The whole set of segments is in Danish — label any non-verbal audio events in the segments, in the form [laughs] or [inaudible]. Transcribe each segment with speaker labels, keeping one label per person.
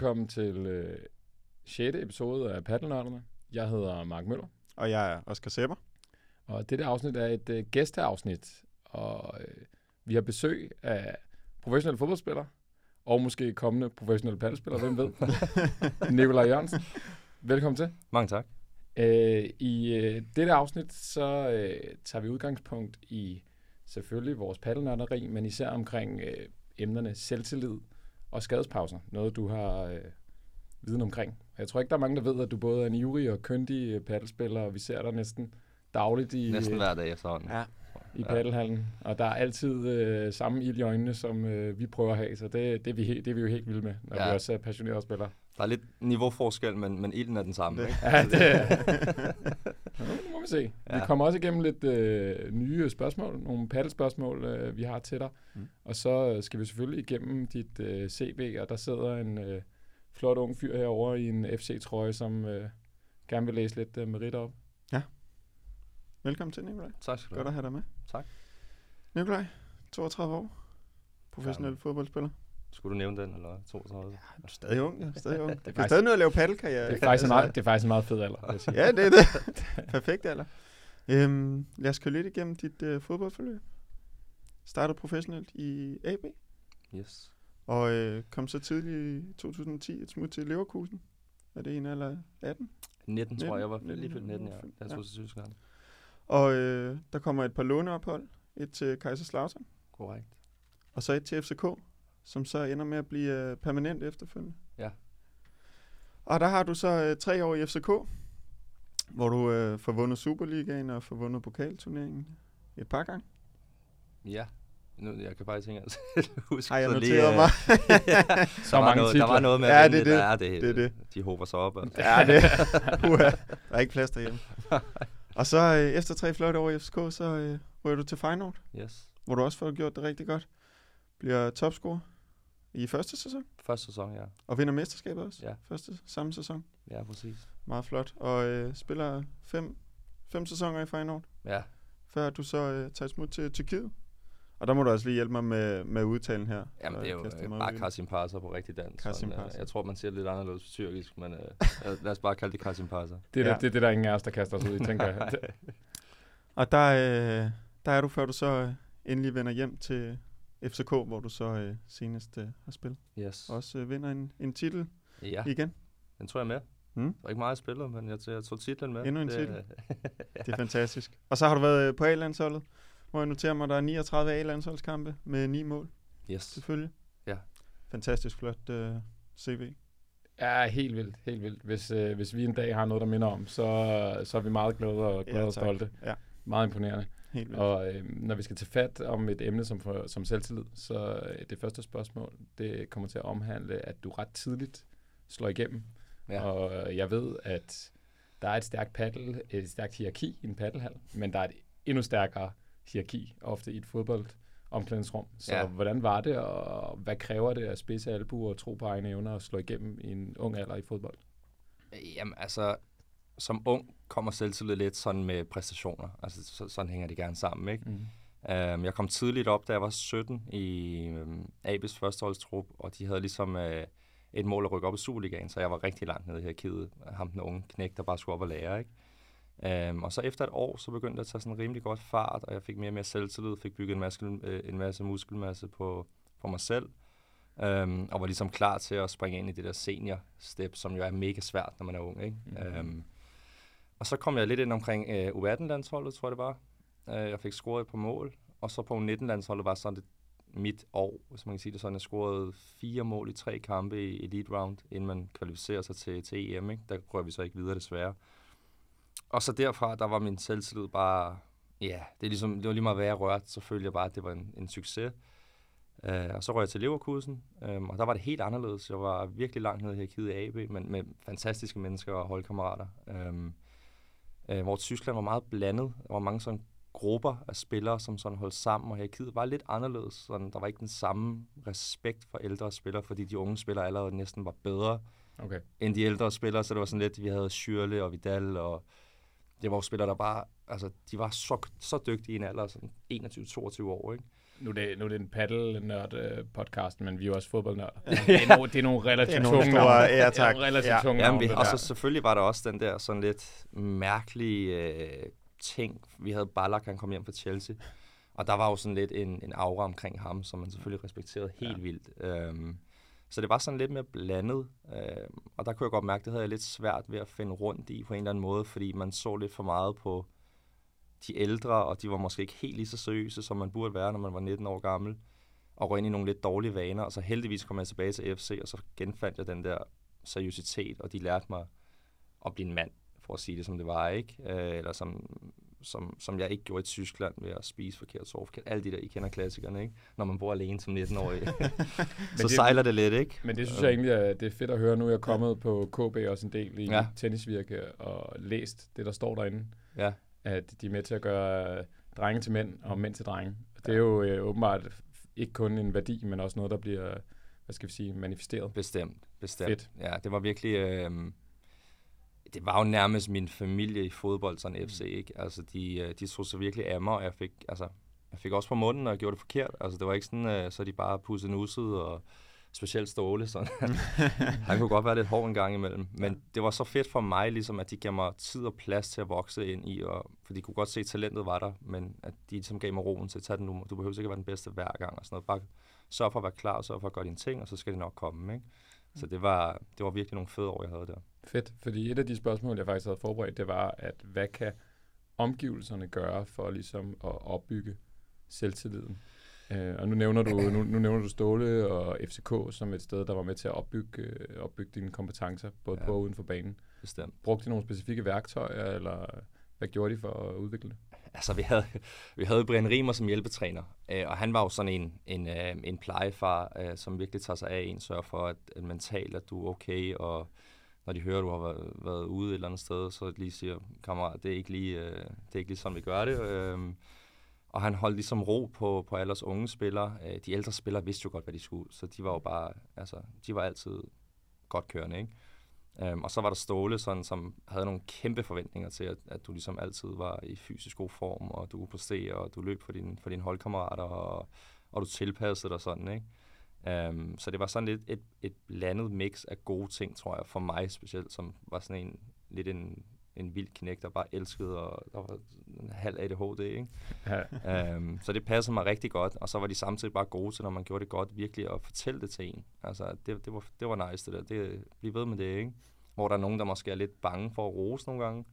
Speaker 1: Velkommen til øh, 6. episode af Paddelnørderne. Jeg hedder Mark Møller,
Speaker 2: Og jeg er Oscar Sepper.
Speaker 1: og dette afsnit er et øh, gæsteafsnit. Og øh, vi har besøg af professionelle fodboldspillere, og måske kommende professionelle paddelspillere, hvem ved. [laughs] Nikolaj Jørgensen, velkommen til.
Speaker 3: Mange tak.
Speaker 1: Øh, I øh, dette afsnit, så øh, tager vi udgangspunkt i selvfølgelig vores paddelnørderi, men især omkring øh, emnerne selvtillid og skadespauser. Noget, du har øh, viden omkring. Jeg tror ikke, der er mange, der ved, at du både er en ivrig og køndig øh, paddelspiller, og vi ser dig næsten dagligt i,
Speaker 3: Næsten
Speaker 1: øh,
Speaker 3: hver dag efterhånden.
Speaker 2: Ja.
Speaker 1: i paddelhallen. Og der er altid øh, samme ild i øjnene, som øh, vi prøver at have, så det, det, er vi helt, det er vi jo helt vilde med, når ja. Vi også er passionerede spillere.
Speaker 3: Der er lidt niveauforskel, men, men ilden er den samme.
Speaker 2: Det-
Speaker 3: Ikke?
Speaker 1: Ja, det, nu [laughs] [laughs] må vi se. Ja. Vi
Speaker 3: Ja.
Speaker 1: kommer også igennem lidt øh, nye spørgsmål, nogle paddelspørgsmål, øh, vi har til dig. Mm. Og så øh, skal vi selvfølgelig igennem dit øh, CV, og der sidder en øh, flot ung fyr herovre i en FC-trøje, som øh, gerne vil læse lidt øh, merit op.
Speaker 2: Velkommen til, Nikolaj.
Speaker 3: Tak skal du
Speaker 2: Godt
Speaker 3: have.
Speaker 2: at have dig med.
Speaker 3: Tak.
Speaker 2: Nikolaj, 32 år. Professionel
Speaker 3: Gammel.
Speaker 2: fodboldspiller.
Speaker 3: Skulle du nævne den, eller 32?
Speaker 2: Du er stadig ung, ja. Stadig ung. [laughs] Det er
Speaker 1: faktisk-
Speaker 2: stadig noget at lave paddelkarriere.
Speaker 1: Det er faktisk en meget, det er faktisk en meget fed alder. jeg.
Speaker 2: Ja, det er det. [laughs] Perfekt, alder. Øhm, lad os køre lidt igennem dit øh, fodboldforløb. Startede professionelt i AB,
Speaker 3: Yes.
Speaker 2: og øh, kom så tidligt i 2010 et smut til Leverkusen. Er det en af 18?
Speaker 3: 19, tror jeg, jeg var
Speaker 2: 19,
Speaker 3: lige fyldt 19, ja.
Speaker 2: ja.
Speaker 3: Jeg tog til Tyskland.
Speaker 2: Og øh, der kommer et par låneophold. Et til Kaiserslautern,
Speaker 3: Korrekt.
Speaker 2: og så et til FCK, som så ender med at blive øh, permanent efterfølgende.
Speaker 3: Ja.
Speaker 2: Og der har du så øh, tre år i FCK, hvor du øh, får vundet Superligaen og får vundet pokalturneringen et par gange.
Speaker 3: Ja. Nu, jeg kan faktisk ikke huske.
Speaker 2: Har jeg
Speaker 3: så
Speaker 2: noteret
Speaker 3: øh,
Speaker 2: mig? [laughs]
Speaker 1: Så
Speaker 3: der, var
Speaker 1: mange
Speaker 3: noget, der
Speaker 1: titler.
Speaker 3: var noget med,
Speaker 2: Ja,
Speaker 3: at
Speaker 2: det er det.
Speaker 3: der er det,
Speaker 2: Det er det.
Speaker 3: De håber sig op. Altså.
Speaker 2: Ja, det [laughs] Uha, Der er ikke plads derhjemme. [laughs] og så øh, efter tre flotte år i FCK, så øh, ryger du til Feyenoord,
Speaker 3: Yes.
Speaker 2: hvor du også får gjort det rigtig godt. Bliver topscorer i første sæson,
Speaker 3: Første sæson, ja.
Speaker 2: og vinder mesterskabet også.
Speaker 3: Ja.
Speaker 2: Første samme sæson.
Speaker 3: Ja, præcis.
Speaker 2: Meget flot. Og øh, spiller fem, fem sæsoner i Feyenoord,
Speaker 3: Ja.
Speaker 2: før du så øh, tager et smut til Tyrkiet. Og der må du også lige hjælpe mig med, med udtalen her.
Speaker 3: Jamen, det er jo øh, bare. Kasim Passer på rigtig dansk.
Speaker 2: Kasim
Speaker 3: sådan, øh,
Speaker 2: Passer.
Speaker 3: Jeg tror, man siger det lidt anderledes på tyrkisk, men øh, [laughs] lad os bare kalde det Kasim Passer.
Speaker 1: Det er, ja. Det, det er det, der er ingen af os, der kaster os ud i, [laughs] tænker jeg.
Speaker 2: Og der, øh, der er du, før du så øh, endelig vender hjem til FCK, hvor du så øh, senest øh, har spillet.
Speaker 3: Yes.
Speaker 2: Også øh, vinder en, en titel
Speaker 3: Ja,
Speaker 2: igen.
Speaker 3: den tror jeg med.
Speaker 2: Mm.
Speaker 3: Det var ikke meget, jeg spillede, men jeg, jeg tog titlen med.
Speaker 2: Endnu en
Speaker 3: det,
Speaker 2: titel.
Speaker 3: øh, [laughs]
Speaker 2: Det er fantastisk. Og så har du været øh, på A-landsholdet, hvor jeg noterer mig, at der er 39 A-landsholdskampe med 9 mål,
Speaker 3: yes.
Speaker 2: selvfølgelig.
Speaker 3: Ja.
Speaker 2: Fantastisk flot øh, CV.
Speaker 1: Ja, helt vildt, helt vildt. Hvis, øh, hvis vi en dag har noget, der minder om, så, så er vi meget glade og, glade
Speaker 2: Ja,
Speaker 1: og
Speaker 2: tak.
Speaker 1: stolte.
Speaker 2: Ja.
Speaker 1: Meget imponerende.
Speaker 2: Helt vildt.
Speaker 1: Og øh, når vi skal tage fat om et emne som, for, som selvtillid, så øh, det første spørgsmål, det kommer til at omhandle, at du ret tidligt slår igennem.
Speaker 3: Ja.
Speaker 1: Og øh, jeg ved, at der er et stærkt paddle, et stærkt hierarki i en paddelhal, men der er et endnu stærkere hierarki ofte i et fodbold omklædningsrum. Så. Ja. hvordan var det, og hvad kræver det at spidse albuer og tro på egne evner og slå igennem i en ung alder i fodbold?
Speaker 3: Jamen, altså, som ung kommer selvtillid lidt sådan med præstationer. Altså, så, sådan hænger det gerne sammen, ikke?
Speaker 1: Mm.
Speaker 3: Um, jeg kom tidligt op, da jeg var 17 i um, AB's førsteholdstrup, og de havde ligesom uh, et mål at rykke op i Superligaen, så jeg var rigtig langt nede i hierarkiet. Ham den unge knæk, der bare skulle op og lære, ikke? Um, og så efter et år, så begyndte jeg at tage sådan rimelig godt fart, og jeg fik mere og mere selvtillid, fik bygget en masse, øh, en masse muskelmasse på, på mig selv, um, og var ligesom klar til at springe ind i det der senior-step, som jo er mega svært, når man er ung, ikke? Mm. Og så kom jeg lidt ind omkring øh, U18-landsholdet, tror jeg det var. Øh, jeg fik scoret på mål, og så på U19-landsholdet var sådan det mit år, hvis man kan sige det sådan. Jeg scorede fire mål i tre kampe i Elite Round, inden man kvalificerer sig til, til EM. Ikke? Der rører vi så ikke videre, desværre. Og så derfra, der var min selvtillid bare... Ja, det, er ligesom, det var lige meget, hvad jeg rørte, så følte jeg bare, at det var en, en succes. Uh, og så røg jeg til Leverkusen, um, og der var det helt anderledes. Jeg var virkelig langt nede i hierarkiet i AB, men med fantastiske mennesker og holdkammerater. Um, uh, hvor Tyskland var meget blandet. Der var mange sådan grupper af spillere, som sådan holdt sammen, og hierarkiet var lidt anderledes. Sådan, der var ikke den samme respekt for ældre spillere, fordi de unge spillere allerede næsten var bedre
Speaker 1: Okay.
Speaker 3: end de ældre spillere, så det var sådan lidt, vi havde Schürrle og Vidal, og det var jo spillere, der bare, altså, de var så, så dygtige i en alder, sådan 21-22 år, ikke?
Speaker 1: Nu er det, nu er det en paddle-nørd-podcast, men vi er jo også fodboldnørder. det, er no, det er nogle relativt
Speaker 2: Det er nogle
Speaker 1: tunge
Speaker 2: store-
Speaker 1: navne.
Speaker 2: ja, tak.
Speaker 1: Det er relativt
Speaker 2: Ja.
Speaker 1: tunge
Speaker 3: Jamen, vi,
Speaker 1: navne,
Speaker 3: og så selvfølgelig var der også den der sådan lidt mærkelige øh, ting. Vi havde Ballack, han kom hjem fra Chelsea. Og der var jo sådan lidt en, en aura omkring ham, som man selvfølgelig respekterede helt
Speaker 1: Ja.
Speaker 3: vildt. Øhm, så det var sådan lidt mere blandet. Øhm, og der kunne jeg godt mærke, at det havde jeg lidt svært ved at finde rundt i på en eller anden måde, fordi man så lidt for meget på de ældre, og de var måske ikke helt lige så seriøse, som man burde være, når man var 19 år gammel, og røg ind i nogle lidt dårlige vaner. Og så heldigvis kom jeg tilbage til FC, og så genfandt jeg den der seriøsitet, og de lærte mig at blive en mand, for at sige det som det var, ikke? Øh, eller som, som, som jeg ikke gjorde i Tyskland ved at spise forkert, sove forkert. Alle de der, I kender klassikerne, ikke? Når man bor alene som 19-årig. [laughs] så
Speaker 1: det-
Speaker 3: sejler det lidt, ikke?
Speaker 1: Men det synes jeg egentlig er, det er fedt at høre. Nu er jeg kommet på KB også en del i. Ja. tennisvirke og læst det, der står derinde.
Speaker 3: Ja,
Speaker 1: At de er med til at gøre drenge til mænd og mænd til drenge. Og det er jo øh, åbenbart ikke kun en værdi, men også noget, der bliver, hvad skal vi sige, manifesteret.
Speaker 3: bestemt. bestemt.
Speaker 1: Fedt.
Speaker 3: Ja, det var virkelig... Øh, det var jo nærmest min familie i fodbold, sådan FC, ikke? Altså, de, øh, de tog sig virkelig af mig, og jeg fik, altså, jeg fik også på munden, jeg gjorde det forkert. Altså, det var ikke sådan, øh, så de bare pudsede nusset, og specielt Ståle, sådan. [laughs] Han kunne godt være lidt hård en gang imellem. Men det var så fedt for mig, ligesom, at de gav mig tid og plads til at vokse ind i, og, for de kunne godt se, at talentet var der, men at de ligesom gav mig roen til at tage den nu. Du behøver ikke at være den bedste hver gang, og sådan noget. Bare sørg for at være klar, sørg for at gøre dine ting, og så skal det nok komme, ikke? Så det var, det var virkelig nogle fede år, jeg havde der.
Speaker 1: Fedt, fordi et af de spørgsmål, jeg faktisk havde forberedt, det var, at hvad kan omgivelserne gøre for ligesom at opbygge selvtilliden? Øh, og nu nævner, du, nu, nu nævner du Ståle og FCK som et sted, der var med til at opbygge, øh, opbygge dine kompetencer, både ja. På og uden for banen.
Speaker 3: Bestemt.
Speaker 1: Brugte de nogle specifikke værktøjer, eller hvad gjorde de for at udvikle det?
Speaker 3: Altså, vi havde, vi havde Brian Rimer som hjælpetræner, øh, og han var jo sådan en, en, øh, en plejefar, øh, som virkelig tager sig af en, sørger for, at, at mentalt, at du er okay, og når de hører, at du har været, været ude et eller andet sted, så lige siger, kammerat, det er ikke lige, øh, det er ikke lige sådan, vi gør det. Øh, og han holdt ligesom ro på, på alle os unge spillere. Øh, de ældre spillere vidste jo godt, hvad de skulle, så de var jo bare, altså, de var altid godt kørende, ikke? Um, og så var der Ståle, sådan, som havde nogle kæmpe forventninger til, at, at du ligesom altid var i fysisk god form, og du kunne præstere, og du løb for, din, for dine holdkammerater, og, og du tilpassede dig sådan, ikke? Um, så det var sådan lidt et, et blandet mix af gode ting, tror jeg, for mig specielt, som var sådan en, lidt en, en vild knæk, der bare elskede, og der var en halv ADHD, ikke?
Speaker 1: Ja.
Speaker 3: um, så det passede mig rigtig godt, og så var de samtidig bare gode til, når man gjorde det godt, virkelig at fortælle det til en. Altså, det, det, var, det var nice, det der. Det, bliv ved med det, ikke? Hvor der er nogen, der måske er lidt bange for at rose nogle gange,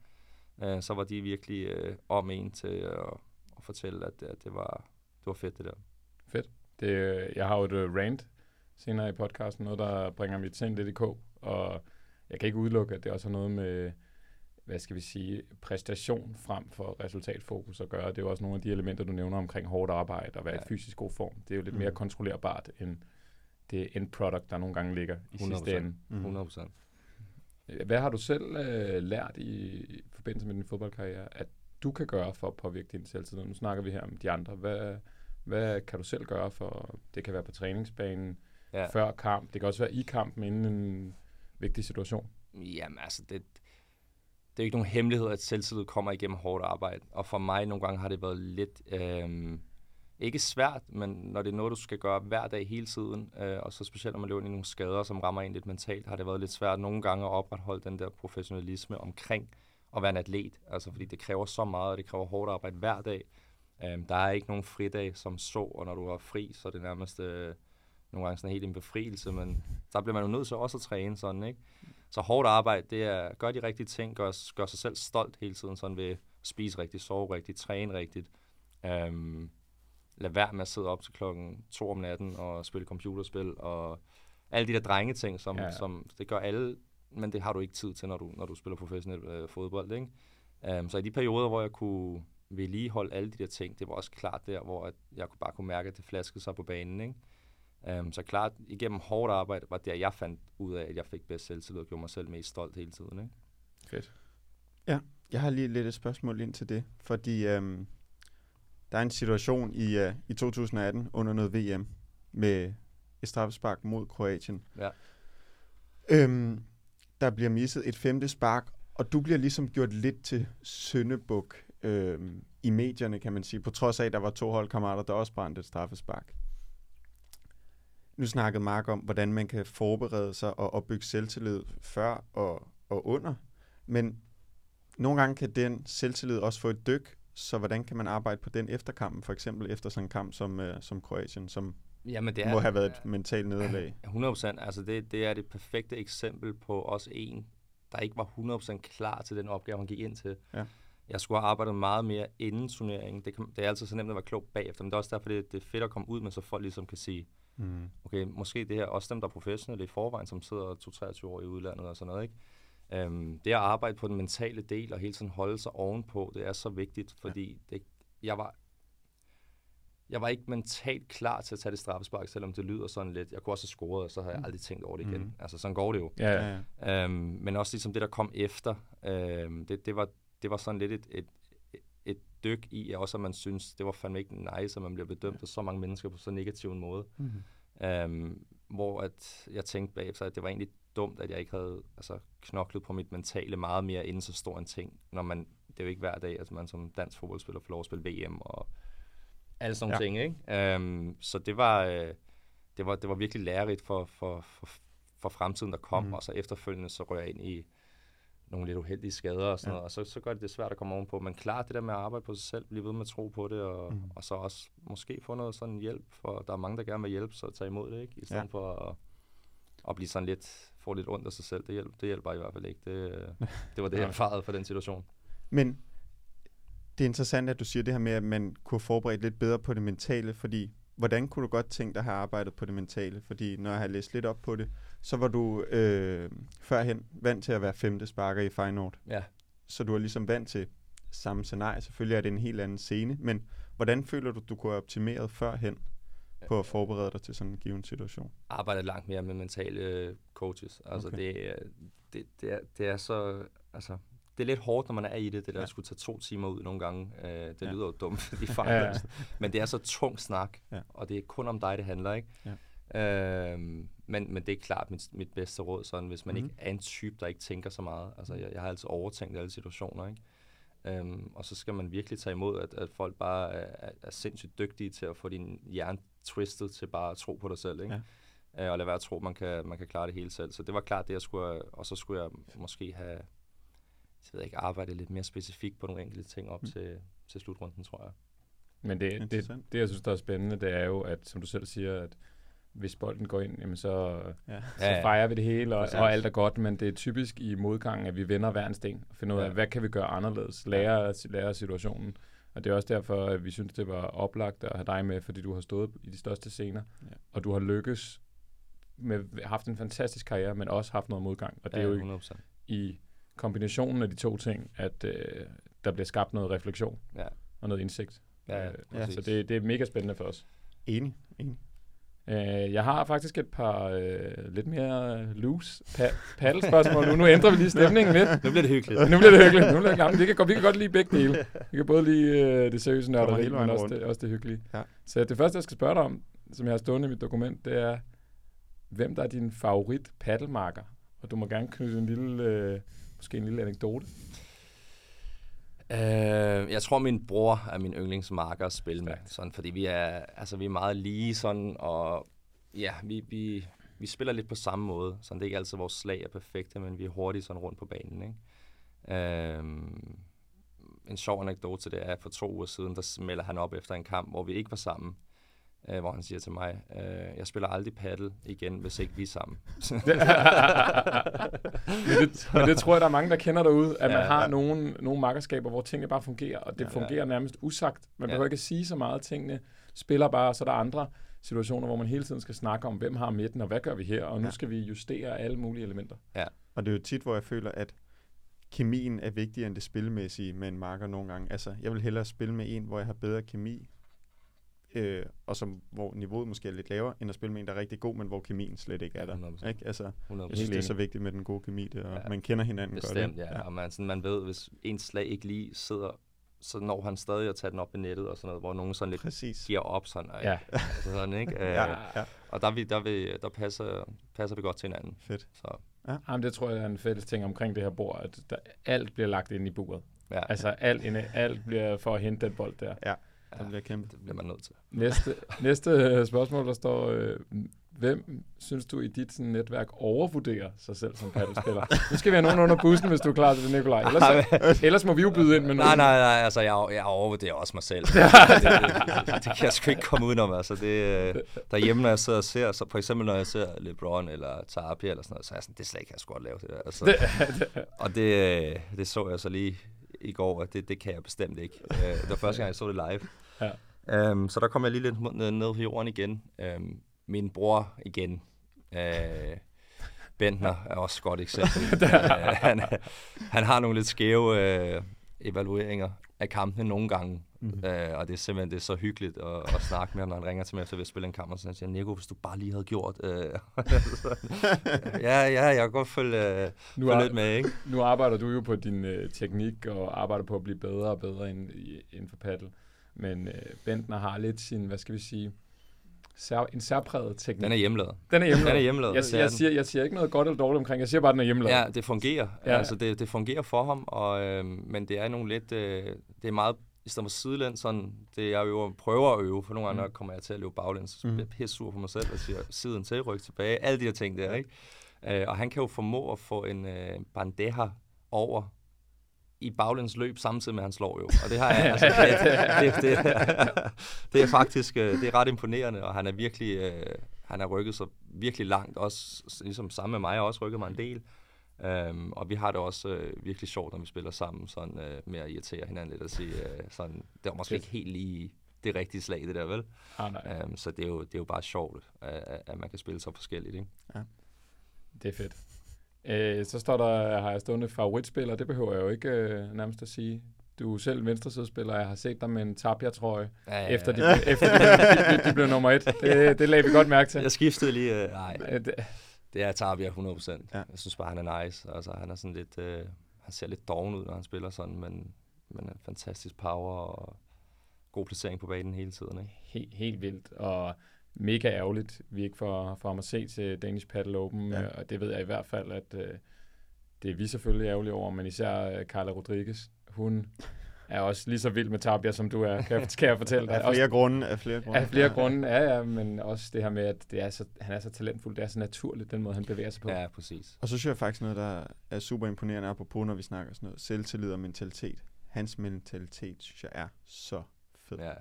Speaker 3: uh, så var de virkelig uh, om en til uh, at fortælle, at, at det, var, det var fedt, det der.
Speaker 1: Det, øh, jeg har jo et øh, rant senere i podcasten, noget, der bringer mit sind lidt i kog, og jeg kan ikke udelukke, at det også har noget med, hvad skal vi sige, præstation frem for resultatfokus at gøre. Det er jo også nogle af de elementer, du nævner omkring hårdt arbejde og være ja. i fysisk god form. Det er jo lidt
Speaker 2: Mm.
Speaker 1: mere kontrollerbart end det end product, der nogle gange ligger i sidste
Speaker 3: 100%.
Speaker 1: ende.
Speaker 2: Mm.
Speaker 3: 100 procent.
Speaker 1: Hvad har du selv øh, lært i, i forbindelse med din fodboldkarriere, at du kan gøre for at påvirke din selvtillid? Nu snakker vi her om de andre. Hvad, hvad kan du selv gøre for, det kan være på træningsbanen. Ja. før kamp, det kan også være i kampen inden en vigtig situation.
Speaker 3: Jamen altså, det, det er jo ikke nogen hemmelighed, at selvtillid kommer igennem hårdt arbejde. Og for mig nogle gange har det været lidt, øh, ikke svært, men når det er noget, du skal gøre hver dag hele tiden, øh, og så specielt når man løber ind i nogle skader, som rammer en lidt mentalt, har det været lidt svært nogle gange at opretholde den der professionalisme omkring at være en atlet. Altså fordi det kræver så meget, og det kræver hårdt arbejde hver dag. Øh, der er ikke nogen fridag som så, og når du har fri, så er det nærmest øh, nogle gange sådan helt en befrielse, men der bliver man jo nødt til også at træne sådan, ikke? Så hårdt arbejde, det er gør de rigtige ting, gør, gør sig selv stolt hele tiden, sådan ved at spise rigtigt, sove rigtigt, træne rigtigt. Um, lad være med at sidde op til klokken to om natten og spille computerspil, og alle de der drengeting, som,
Speaker 1: Ja.
Speaker 3: ja. som det gør alle, men det har du ikke tid til, når du, når du spiller professionel øh, fodbold, ikke? Um, så i de perioder, hvor jeg kunne vedligeholde alle de der ting, det var også klart der, hvor at jeg kunne bare kunne mærke, at det flaskede sig på banen, ikke? Um, så klart, igennem hårdt arbejde, var det, jeg fandt ud af, at jeg fik bedst selvtillid og gjorde mig selv mest stolt hele tiden. Ikke?
Speaker 1: Fedt.
Speaker 2: Jeg har lige lidt et spørgsmål ind til det, fordi øhm, der er en situation i, øh, i 2018 under noget VM med et straffespark mod Kroatien.
Speaker 3: Ja.
Speaker 2: Øhm, der bliver misset et femte spark, og du bliver ligesom gjort lidt til søndebuk øh, i medierne, kan man sige, på trods af, at der var to holdkammerater, der også brændte et straffespark. Nu snakkede Mark om, hvordan man kan forberede sig og opbygge selvtillid før og, og under. Men nogle gange kan den selvtillid også få et dyk, så hvordan kan man arbejde på den efterkampen, for eksempel efter sådan en kamp som, øh, som Kroatien, som
Speaker 3: Jamen, det
Speaker 2: det må have været et mentalt nederlag?
Speaker 3: 100 procent. Altså, det, det er det perfekte eksempel på også en, der ikke var 100 procent klar til den opgave, han gik ind til.
Speaker 2: Ja.
Speaker 3: Jeg skulle have arbejdet meget mere inden turneringen. Det, kan, det er altid så nemt at være klog bagefter, men det er også derfor, det, det er fedt at komme ud med, så folk ligesom kan sige,
Speaker 2: Mm.
Speaker 3: okay, måske det her, også dem, der er professionelle i forvejen, som sidder 2-23 år i udlandet og sådan noget, ikke? Øhm, det at arbejde på den mentale del og hele tiden holde sig ovenpå, det er så vigtigt, fordi det, jeg var jeg var ikke mentalt klar til at tage det straffespark, selvom det lyder sådan lidt. Jeg kunne også have scoret, og så har jeg aldrig tænkt over det igen.
Speaker 2: Mhm.
Speaker 3: Altså, sådan går det jo.
Speaker 1: Ja,
Speaker 2: Ja,
Speaker 1: ja.
Speaker 2: ja.
Speaker 3: Øhm, men også ligesom det, der kom efter, øhm, det, det, var, det var sådan lidt et, et dyk i, også at man synes, det var fandme ikke nice, at man bliver bedømt af så mange mennesker på så negativ en måde.
Speaker 2: Mm.
Speaker 3: Øhm, hvor at jeg tænkte bagefter, at det var egentlig dumt, at jeg ikke havde altså, knoklet på mit mentale meget mere inden så stor en ting. Når man, det er jo ikke hver dag, at man som dansk fodboldspiller får lov at spille VM og alle sådan
Speaker 2: Ja.
Speaker 3: ting. Ikke? Øhm, så det var, øh, det, var, det var virkelig lærerigt for, for, for, for fremtiden, der kom. Mm. Og så efterfølgende så rører jeg ind i nogle lidt uheldige skader og sådan
Speaker 2: Ja.
Speaker 3: noget. Og så, så gør det det svært at komme ovenpå. Men klart det der med at arbejde på sig selv, blive ved med at tro på det, og, mm. og så også måske få noget sådan hjælp, for der er mange, der gerne vil hjælpe, så tage imod det, ikke? I stedet
Speaker 2: Ja.
Speaker 3: for at, at blive sådan lidt, få lidt ondt af sig selv. Det hjælper, det hjælper i hvert fald ikke. Det, [laughs] det var det, jeg erfarede for den situation.
Speaker 2: Men det er interessant, at du siger det her med, at man kunne forberede lidt bedre på det mentale, fordi hvordan kunne du godt tænke dig at have arbejdet på det mentale? Fordi når jeg har læst lidt op på det, så var du øh, førhen vant til at være femte sparker i Feyenoord.
Speaker 3: Ja.
Speaker 2: Så du er ligesom vant til samme scenarie. Selvfølgelig er det en helt anden scene, men hvordan føler du, du kunne have optimeret førhen på at forberede dig til sådan en given situation?
Speaker 3: arbejdet langt mere med mentale øh, coaches. Altså
Speaker 2: Okay.
Speaker 3: det, det, det, er, det er så, altså, det er lidt hårdt, når man er i det, det der
Speaker 2: Ja.
Speaker 3: at skulle tage to timer ud nogle gange. Øh, det
Speaker 2: Ja.
Speaker 3: lyder jo dumt, de [laughs]
Speaker 1: Ja, ja.
Speaker 3: Ja. Men det er så tung snak,
Speaker 2: Ja.
Speaker 3: og det er kun om dig, det handler, ikke?
Speaker 2: Ja.
Speaker 3: Øhm, men, men det er klart mit, mit bedste råd, sådan, hvis man
Speaker 2: Mhm.
Speaker 3: mm. ikke er en type, der ikke tænker så meget. Altså, jeg, jeg har altid overtænkt alle situationer, ikke? Øhm, og så skal man virkelig tage imod, at, at folk bare er, er, sindssygt dygtige til at få din hjerne twistet til bare at tro på dig selv, ikke? Ja. Øh, og lade være at tro, man kan, man kan klare det hele selv. Så det var klart det, jeg skulle, og så skulle jeg måske have jeg ved ikke, arbejdet lidt mere specifikt på nogle enkelte ting op
Speaker 2: Mm.
Speaker 3: til, til slutrunden, tror jeg.
Speaker 1: Men det, det, det, jeg synes, der er spændende, det er jo, at som du selv siger, at hvis bolden går ind, jamen så,
Speaker 2: Ja.
Speaker 1: så
Speaker 3: Ja, ja.
Speaker 1: fejrer vi det hele, og, og alt er godt, men det er typisk i modgang, at vi vender hver en sten, og finder ud af,
Speaker 3: Ja.
Speaker 1: hvad kan vi gøre anderledes, lære, lære situationen. Og det er også derfor, at vi synes, det var oplagt at have dig med, fordi du har stået i de største scener,
Speaker 2: Ja.
Speaker 1: og du har lykkes med haft en fantastisk karriere, men også haft noget modgang. Og det er jo
Speaker 3: 100%.
Speaker 1: i kombinationen af de to ting, at øh, der bliver skabt noget refleksion
Speaker 3: Ja.
Speaker 1: og noget indsigt.
Speaker 3: Ja, ja,
Speaker 1: Øh,
Speaker 3: præcis.
Speaker 1: så det, det er mega spændende for os.
Speaker 2: Enig, enig.
Speaker 1: Øh, jeg har faktisk et par øh, lidt mere loose pa- paddelspørgsmål nu. Nu ændrer vi lige stemningen lidt.
Speaker 3: Nu bliver det hyggeligt.
Speaker 1: Nu bliver det hyggeligt. Nu bliver det gammelt. Vi kan, godt, vi kan godt lide begge dele. Vi kan både lide øh, det seriøse nørderi,
Speaker 2: hele
Speaker 1: men også
Speaker 2: rundt.
Speaker 1: det, også det hyggelige.
Speaker 2: Ja.
Speaker 1: Så det første, jeg skal spørge dig om, som jeg har stående i mit dokument, det er, hvem der er din favorit paddelmarker? Og du må gerne knytte en lille, øh, måske en lille anekdote.
Speaker 3: Øh, jeg tror, min bror er min yndlingsmarker at spille med. Sådan, fordi vi er, altså, vi er meget lige sådan, og ja, vi, vi, vi spiller lidt på samme måde. Sådan, det er ikke altid, vores slag er perfekte, men vi er hurtigt sådan rundt på banen. Ikke? Øh, en sjov anekdote til det er, at for to uger siden, der smelter han op efter en kamp, hvor vi ikke var sammen. Øh, hvor han siger til mig, øh, jeg spiller aldrig paddle igen, hvis ikke vi er sammen. [laughs]
Speaker 1: men, det, men det tror jeg, der er mange, der kender derude, at man
Speaker 3: Ja,
Speaker 1: har
Speaker 3: ja.
Speaker 1: nogle, nogle makkerskaber, hvor tingene bare fungerer, og det
Speaker 2: Ja.
Speaker 1: fungerer nærmest usagt. Man
Speaker 3: Ja.
Speaker 1: behøver ikke at sige så meget. Tingene spiller bare, så er der andre situationer, hvor man hele tiden skal snakke om, hvem har midten, og hvad gør vi her, og nu
Speaker 2: Ja.
Speaker 1: skal vi justere alle mulige elementer.
Speaker 2: Og det er jo tit, hvor jeg føler, at kemien er vigtigere end det spilmæssige med en marker nogle gange. Altså, jeg vil hellere spille med en, hvor jeg har bedre kemi, øh, og som, hvor niveauet måske er lidt lavere, end at spille med en, der er rigtig god, men hvor kemien slet ikke er der.
Speaker 3: 100%.
Speaker 2: Ikke? Altså,
Speaker 3: 100%.
Speaker 2: jeg synes, det er så vigtigt med den gode kemi, det, og ja.
Speaker 3: Ja.
Speaker 2: man kender hinanden
Speaker 3: Bestemt,
Speaker 2: godt.
Speaker 3: ja. Og man, sådan, man ved, hvis ens slag ikke lige sidder, så når han stadig at tage den op i nettet og sådan noget, hvor nogen sådan lidt
Speaker 2: Præcis.
Speaker 3: giver op sådan, og,
Speaker 1: Ja.
Speaker 3: altså sådan ikke? [laughs]
Speaker 2: Ja,
Speaker 3: Øh,
Speaker 2: ja,
Speaker 3: Og der, er vi, der, er vi, der passer, passer vi godt til hinanden.
Speaker 2: fedt.
Speaker 3: Så
Speaker 1: Jamen, det tror jeg er en fælles ting omkring det her bord, at der, alt bliver lagt ind i buret.
Speaker 3: Ja,
Speaker 1: Altså alt, inde, alt bliver for at hente den bold der.
Speaker 2: Ja, der bliver kæmpe.
Speaker 3: det bliver man nødt til.
Speaker 1: Næste, [laughs] næste øh, spørgsmål, der står, øh, hvem synes du i dit sådan, netværk overvurderer sig selv som paddelspiller? nu skal vi have nogen under bussen, hvis du er klar til det, Nikolaj. Ellers, så, ellers må vi jo byde ind med
Speaker 3: Nej,
Speaker 1: noget.
Speaker 3: nej, nej, altså jeg, jeg overvurderer også mig selv. det, [laughs] det, det, det, kan jeg sgu ikke komme udenom. Altså, det, øh, derhjemme, når jeg sidder og ser, så for eksempel når jeg ser LeBron eller Tapia eller sådan noget, så er jeg sådan, det er slet ikke, jeg skulle godt lave det der. Altså, [laughs] og det, øh, det så jeg så lige i går, at det, det kan jeg bestemt ikke. Øh, Det var første gang, jeg så det live. [laughs]
Speaker 1: Ja.
Speaker 3: Um, så der kom jeg lige lidt ned, ned på jorden igen. Um, min bror igen. Uh, Bentner er også et godt eksempel. [laughs] uh, han, han har nogle lidt skæve uh, evalueringer af kampene nogle gange.
Speaker 2: Mhm.
Speaker 3: Mm. Uh, og det er simpelthen det er så hyggeligt at, at snakke med ham, når han ringer til mig efter vi har spillet en kamp, og så siger han, Nico, hvis du bare lige havde gjort... [laughs] Uh, ja, ja, jeg kan godt følge, uh,
Speaker 1: Nu,
Speaker 3: følge lidt med, ikke?
Speaker 1: nu arbejder du jo på din øh, teknik, og arbejder på at blive bedre og bedre inden, i- inden for paddle. Men øh, Bentner har lidt sin, hvad skal vi sige, sær, en særpræget teknik.
Speaker 3: Den er hjemmelavet.
Speaker 1: den er hjemmelavet.
Speaker 3: Den er hjemmelavet.
Speaker 1: Jeg, jeg,
Speaker 3: den.
Speaker 1: siger, jeg siger ikke noget godt eller dårligt omkring, jeg siger bare, at den er hjemmelavet.
Speaker 3: Ja, det fungerer.
Speaker 1: Ja.
Speaker 3: Altså, det, det fungerer for ham, og, øh, men det er nogle lidt... Øh, det er meget i stedet for sidelænd, sådan, det jeg øver, prøver at øve, for nogle gange
Speaker 1: Mm.
Speaker 3: mm. kommer jeg til at løbe baglæns, så
Speaker 2: Mm.
Speaker 3: bliver jeg pisse sur på mig selv, og siger siden til, ryk tilbage, alle de her ting der, ikke? Øh, og han kan jo formå at få en øh, bandeja over i baglæns løb, samtidig med, at han slår jo. Og det har jeg, altså, [laughs] det, det, det, [laughs] det, er faktisk øh, det er ret imponerende, og han er virkelig, øh, han har rykket sig virkelig langt, også ligesom sammen med mig, har også rykket mig en del. Um, og vi har det også øh, virkelig sjovt, når vi spiller sammen, sådan øh, med at irritere hinanden lidt og sige, øh, sådan, det var måske ikke helt lige det rigtige slag, det der, vel?
Speaker 1: Ah, nej,
Speaker 3: Um, så det er, jo, det er jo bare sjovt, at, at- man kan spille så forskelligt, ikke?
Speaker 1: det er fedt. Øh, så står der, har jeg stående favoritspiller, det behøver jeg jo ikke øh, nærmest at sige. Du er selv venstresidespiller, jeg har set dig med en Tapia-trøje,
Speaker 3: Ja, ja,
Speaker 1: efter, de,
Speaker 3: ja.
Speaker 1: efter de, de, de, de blev nummer et. Det, det lagde vi godt mærke til.
Speaker 3: Jeg skiftede lige, øh, nej,
Speaker 1: Øh, det-
Speaker 3: det er Tabia 100%.
Speaker 2: Ja.
Speaker 3: Jeg synes bare, han er nice. Altså, han er sådan lidt, øh, han ser lidt doven ud, når han spiller sådan, men, men en fantastisk power og god placering på banen hele tiden, ikke?
Speaker 1: Helt, helt vildt, og mega ærgerligt, vi ikke får, får ham at se til Danish Paddle Open,
Speaker 2: Ja.
Speaker 1: ja. og det ved jeg i hvert fald, at øh, det er vi selvfølgelig ærgerlige over, men især øh, Carla Rodriguez, hun er også lige så vild med Tabia, som du er, kan, kan jeg fortælle dig. [laughs]
Speaker 2: Af flere grunde, af flere grunde.
Speaker 1: Af flere grunde, ja, ja, men også det her med, at det er så, han er så talentfuld, det er så naturligt, den måde, han bevæger sig på.
Speaker 3: Ja, præcis.
Speaker 2: Og så synes jeg faktisk noget, der er super imponerende, apropos når vi snakker sådan noget, selvtillid og mentalitet. Hans mentalitet, synes jeg, er så fed.
Speaker 3: Ja.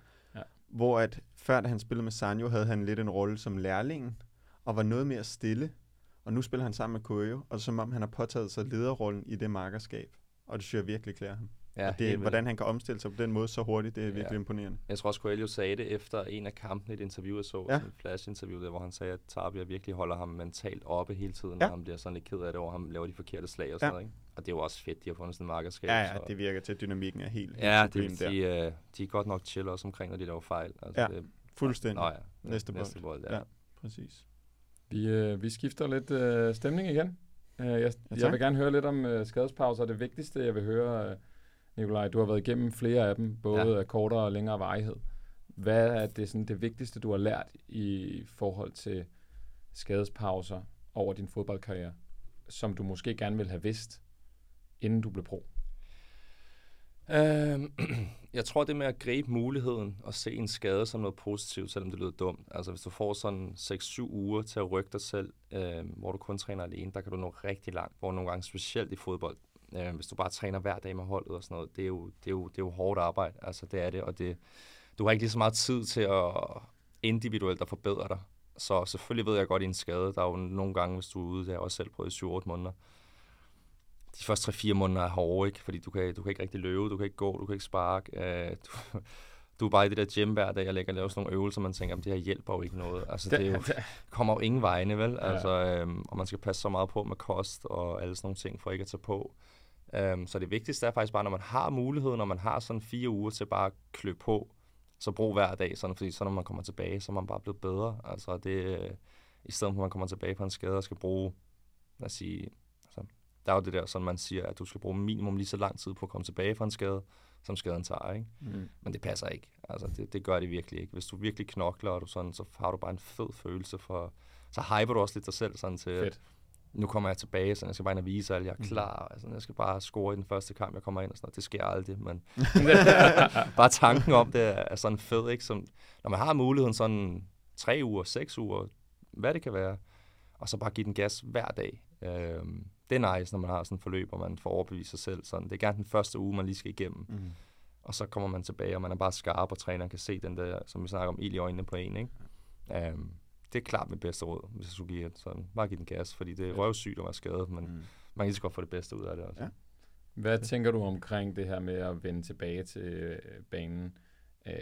Speaker 2: Hvor at før da han spillede med Sanjo, havde han lidt en rolle som lærlingen, og var noget mere stille. Og nu spiller han sammen med Koyo, og som om han har påtaget sig lederrollen i det markerskab. Og det synes jeg virkelig klæder ham.
Speaker 3: Ja,
Speaker 2: og det,
Speaker 3: helt
Speaker 2: hvordan han kan omstille sig på den måde så hurtigt, det er virkelig
Speaker 3: Ja.
Speaker 2: imponerende.
Speaker 3: Jeg tror også, Coelho sagde det efter en af kampene, et interview, jeg så,
Speaker 2: Ja.
Speaker 3: ja. et flash-interview, der, hvor han sagde, at Tabia virkelig holder ham mentalt oppe hele tiden,
Speaker 2: Ja.
Speaker 3: ja. og han bliver sådan lidt ked af det, over ham laver de forkerte slag og sådan
Speaker 2: Ja.
Speaker 3: noget, ikke? Og det er jo også fedt, de har fundet sådan en markerskab.
Speaker 2: Ja, ja,
Speaker 3: så.
Speaker 2: det virker til, at dynamikken er helt, helt
Speaker 3: Ja, det
Speaker 2: supreme
Speaker 3: vil
Speaker 2: der.
Speaker 3: sige, øh, de er godt nok chill også omkring, når de laver fejl. Altså,
Speaker 2: Ja,
Speaker 3: det,
Speaker 2: Fuldstændig.
Speaker 3: Nå ja,
Speaker 2: Næste bold.
Speaker 3: Næste bold ja.
Speaker 2: Ja.
Speaker 3: ja.
Speaker 2: Præcis.
Speaker 1: Vi, øh, vi skifter lidt øh, stemning igen. Øh, jeg,
Speaker 2: tak.
Speaker 1: jeg vil gerne høre lidt om øh, skadespauser. Det vigtigste, jeg vil høre, øh, Nikolaj, du har været igennem flere af dem, både
Speaker 3: Ja.
Speaker 1: af kortere og længere varighed. Hvad er det, sådan, det vigtigste, du har lært i forhold til skadespauser over din fodboldkarriere, som du måske gerne ville have vidst, inden du blev pro?
Speaker 3: Øhm, [clears throat] jeg tror, det med at gribe muligheden og se en skade som noget positivt, selvom det lyder dumt. Altså hvis du får sådan 6-7 uger til at rykke dig selv, øh, hvor du kun træner alene, der kan du nå rigtig langt. Hvor nogle gange specielt i fodbold, øh, hvis du bare træner hver dag med holdet og sådan noget, det er jo, det er jo, det er jo hårdt arbejde. Altså det er det, og det, du har ikke lige så meget tid til at individuelt at forbedre dig. Så selvfølgelig ved jeg godt, at i en skade, der er jo nogle gange, hvis du er ude, det har jeg også selv prøvet i 7-8 måneder, de første 3-4 måneder er hårde, ikke? Fordi du kan, du kan ikke rigtig løbe, du kan ikke gå, du kan ikke sparke. Øh, du, du er bare i det der gym hver dag, jeg lægger og laver sådan nogle øvelser, man tænker, at det her hjælper jo ikke noget. Altså, det, er jo, [laughs] kommer jo ingen vegne, vel? Altså, øhm, og man skal passe så meget på med kost og alle sådan nogle ting, for ikke at tage på. Øhm, så det vigtigste er faktisk bare, når man har muligheden, når man har sådan fire uger til bare at klø på, så brug hver dag, sådan, fordi så når man kommer tilbage, så er man bare blevet bedre. Altså, det, øh, i stedet for at man kommer tilbage på en skade og skal bruge, lad os sige, altså, der er jo det der, sådan man siger, at du skal bruge minimum lige så lang tid på at komme tilbage fra en skade, som skaden tager, ikke?
Speaker 1: Mm.
Speaker 3: Men det passer ikke. Altså, det, det gør det virkelig ikke. Hvis du virkelig knokler, og du sådan, så har du bare en fed følelse for... Så hyper du også lidt dig selv sådan til,
Speaker 1: Fedt.
Speaker 3: Nu kommer jeg tilbage, så jeg skal bare ind og vise at jeg er klar. Altså, jeg skal bare score i den første kamp, jeg kommer ind og sådan noget. Det sker aldrig, men [laughs] bare tanken om det er sådan fed, ikke? Som, når man har muligheden sådan tre uger, seks uger, hvad det kan være, og så bare give den gas hver dag. Øhm, det er nice, når man har sådan en forløb, og man får overbevist sig selv. Sådan. Det er gerne den første uge, man lige skal igennem.
Speaker 2: Mm.
Speaker 3: Og så kommer man tilbage, og man er bare skarp, og træneren kan se den der, som vi snakker om, ild i øjnene på en. Ikke? Um, det er klart mit bedste råd, hvis jeg skulle give et sådan. Bare give den gas, fordi det er røvsygt at være skadet, men mm. man kan lige så godt få det bedste ud af det også. Ja.
Speaker 1: Hvad tænker du omkring det her med at vende tilbage til øh, banen? Øh,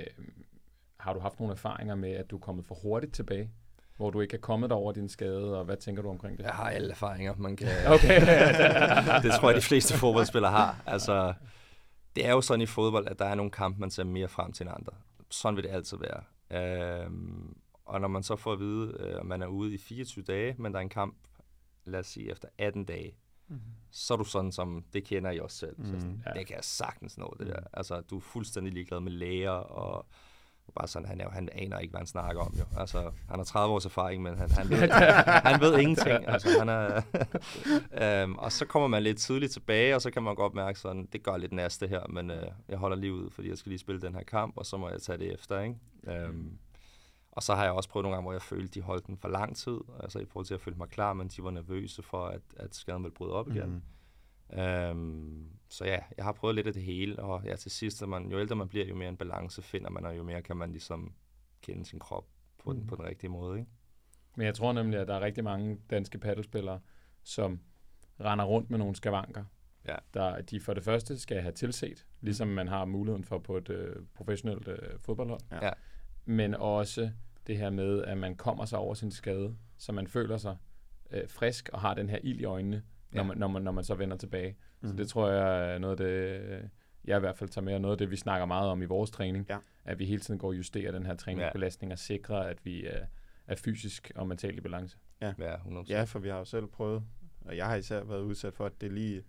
Speaker 1: har du haft nogle erfaringer med, at du er kommet for hurtigt tilbage? hvor du ikke er kommet over din skade, og hvad tænker du omkring det?
Speaker 3: Jeg har alle erfaringer, man kan... [laughs]
Speaker 1: Okay. [laughs]
Speaker 3: det tror jeg, de fleste fodboldspillere har. Altså, det er jo sådan i fodbold, at der er nogle kampe, man ser mere frem til end andre. Sådan vil det altid være. Øhm, og når man så får at vide, øh, at man er ude i 24 dage, men der er en kamp, lad os sige, efter 18 dage, mm-hmm. så er du sådan som, det kender I også selv. Mm, så sådan, ja. Det kan jeg sagtens nå, det der. Mm. Altså, du er fuldstændig ligeglad med læger og bare sådan, han, er, han aner ikke, hvad han snakker om. Jo. Altså, han har 30 års erfaring, men han, han, ved, [laughs] han ved ingenting. Altså, han er, [laughs] øhm, og så kommer man lidt tidligt tilbage, og så kan man godt mærke, sådan, det gør lidt næste her, men øh, jeg holder lige ud, fordi jeg skal lige spille den her kamp, og så må jeg tage det efter. Ikke? Øhm, og så har jeg også prøvet nogle gange, hvor jeg følte, de holdt den for lang tid, altså i forhold til at føle mig klar, men de var nervøse for, at, at skaden ville bryde op igen. Mm. Øhm, så ja, jeg har prøvet lidt af det hele, og ja, til sidst, at man, jo ældre man bliver, jo mere en balance finder man, og jo mere kan man ligesom kende sin krop på, mm. den, på den rigtige måde. Ikke?
Speaker 1: Men jeg tror nemlig, at der er rigtig mange danske paddelspillere, som render rundt med nogle skavanker. Ja. Der, de for det første skal have tilset, ligesom man har muligheden for på et øh, professionelt øh, fodboldhold. Ja. Men også det her med, at man kommer sig over sin skade, så man føler sig øh, frisk og har den her ild i øjnene, når, ja. man, når, man, når man så vender tilbage. Mm. Så det tror jeg er noget af det, jeg i hvert fald tager med, og noget af det, vi snakker meget om i vores træning, ja. at vi hele tiden går og justerer den her træningsbelastning og sikrer, at vi er, er fysisk og mentalt i balance.
Speaker 2: Ja. Ja, 100%. ja, for vi har jo selv prøvet, og jeg har især været udsat for, at det lige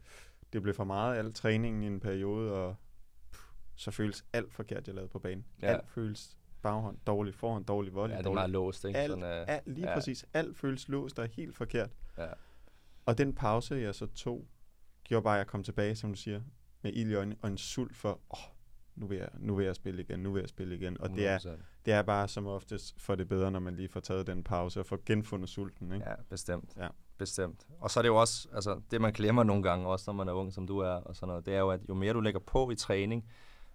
Speaker 2: det blev for meget al træningen i en periode, og så føles alt forkert, jeg lavede på banen. Ja. Alt føles baghånd dårligt, forhånd dårligt, volley
Speaker 3: Ja, det er meget låst, ikke?
Speaker 2: Alt, Sådan, uh, alt, lige ja. præcis. Alt føles låst og helt forkert. Ja. Og den pause, jeg så tog, gjorde bare, at jeg kom tilbage, som du siger, med ild i øjnene og en sult for, åh, oh, nu vil, jeg, nu vil jeg spille igen, nu vil jeg spille igen. Og det er, det er bare som oftest for det bedre, når man lige får taget den pause og får genfundet sulten. Ikke?
Speaker 3: Ja, bestemt. Ja. Bestemt. Og så er det jo også, altså det man glemmer nogle gange, også når man er ung, som du er, og sådan noget, det er jo, at jo mere du lægger på i træning,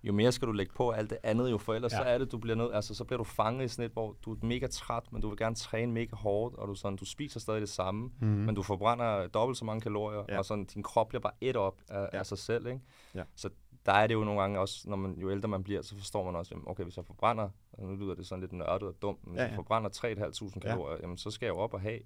Speaker 3: jo mere skal du lægge på alt det andet, jo for ellers ja. så er det, du bliver nødt, altså så bliver du fanget i sådan et, hvor du er mega træt, men du vil gerne træne mega hårdt, og du, sådan, du spiser stadig det samme, mm-hmm. men du forbrænder dobbelt så mange kalorier, ja. og sådan, din krop bliver bare et op af, ja. af sig selv, ikke? Ja. Så der er det jo nogle gange også, når man, jo ældre man bliver, så forstår man også, okay, hvis jeg forbrænder, og nu lyder det sådan lidt nørdet og dumt, men ja, ja. hvis jeg forbrænder 3.500 kalorier, ja. jamen så skal jeg jo op og have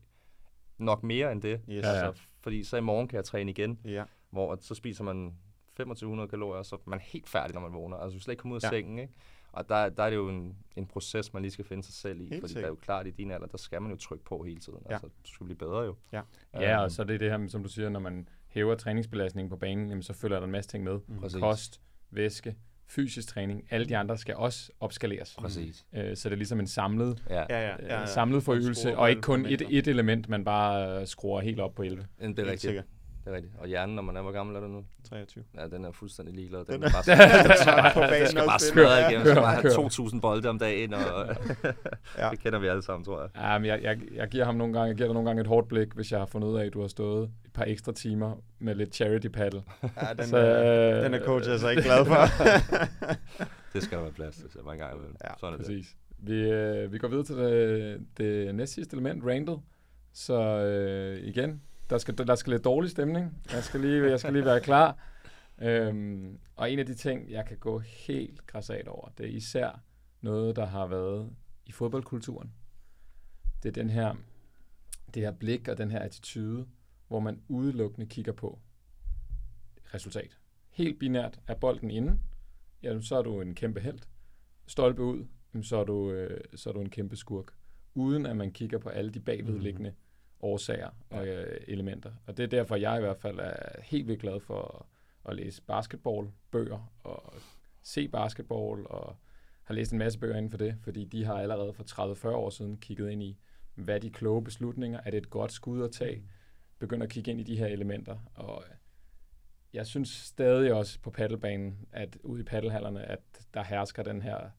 Speaker 3: nok mere end det. Yes. Altså, ja, ja. Fordi så i morgen kan jeg træne igen, ja. hvor så spiser man 2500 kalorier, så er man helt færdig, når man vågner. Altså, du slet ikke komme ud af ja. sengen, ikke? Og der, der er det jo en, en proces, man lige skal finde sig selv i, helt fordi sikkert. det er jo klart, i din alder, der skal man jo trykke på hele tiden. Ja. Altså, du skal blive bedre jo.
Speaker 1: Ja, ja og så er det det her, som du siger, når man hæver træningsbelastningen på banen, jamen, så følger der en masse ting med. Mm. Kost, væske, fysisk træning, alle de andre skal også opskaleres.
Speaker 3: Præcis.
Speaker 1: Øh, så det er ligesom en samlet, ja. Ja, ja, ja, ja. samlet forøgelse, og ikke kun et, et element, man bare skruer helt op på 11.
Speaker 3: Det er rigtigt det er rigtigt. Og hjernen, når man er, hvor gammel er du nu?
Speaker 2: 23.
Speaker 3: Ja, den er fuldstændig ligeglad. Den, den er bare, [laughs] på banen skal bare smadre igennem. Skal bare have 2.000 bolde om dagen, og [laughs] ja. det kender vi alle sammen, tror jeg.
Speaker 1: Ja, men jeg, jeg, jeg, giver ham nogle gange, jeg giver dig nogle gange et hårdt blik, hvis jeg har fundet ud af, at du har stået et par ekstra timer med lidt charity paddle.
Speaker 2: Ja, den, så, øh, den er coach altså ikke glad [laughs] for.
Speaker 3: det skal der være plads til, så mange gange. Ja, Sådan
Speaker 1: præcis. Det. Vi, øh, vi går videre til det, det næste sidste element, Randall. Så øh, igen, der skal, der skal lidt dårlig stemning. Jeg skal lige, jeg skal lige være klar. Øhm, og en af de ting, jeg kan gå helt græsat over, det er især noget, der har været i fodboldkulturen. Det er den her, det her blik og den her attitude, hvor man udelukkende kigger på resultat. Helt binært er bolden inde, jamen så er du en kæmpe held. Stolpe ud, så er du, øh, så er du en kæmpe skurk. Uden at man kigger på alle de bagvedliggende mm årsager og øh, elementer. Og det er derfor, jeg i hvert fald er helt vildt glad for at, læse basketballbøger og se basketball og har læst en masse bøger inden for det, fordi de har allerede for 30-40 år siden kigget ind i, hvad de kloge beslutninger, er det et godt skud at tage, begynder at kigge ind i de her elementer. Og jeg synes stadig også på paddelbanen, at ude i paddelhallerne, at der hersker den her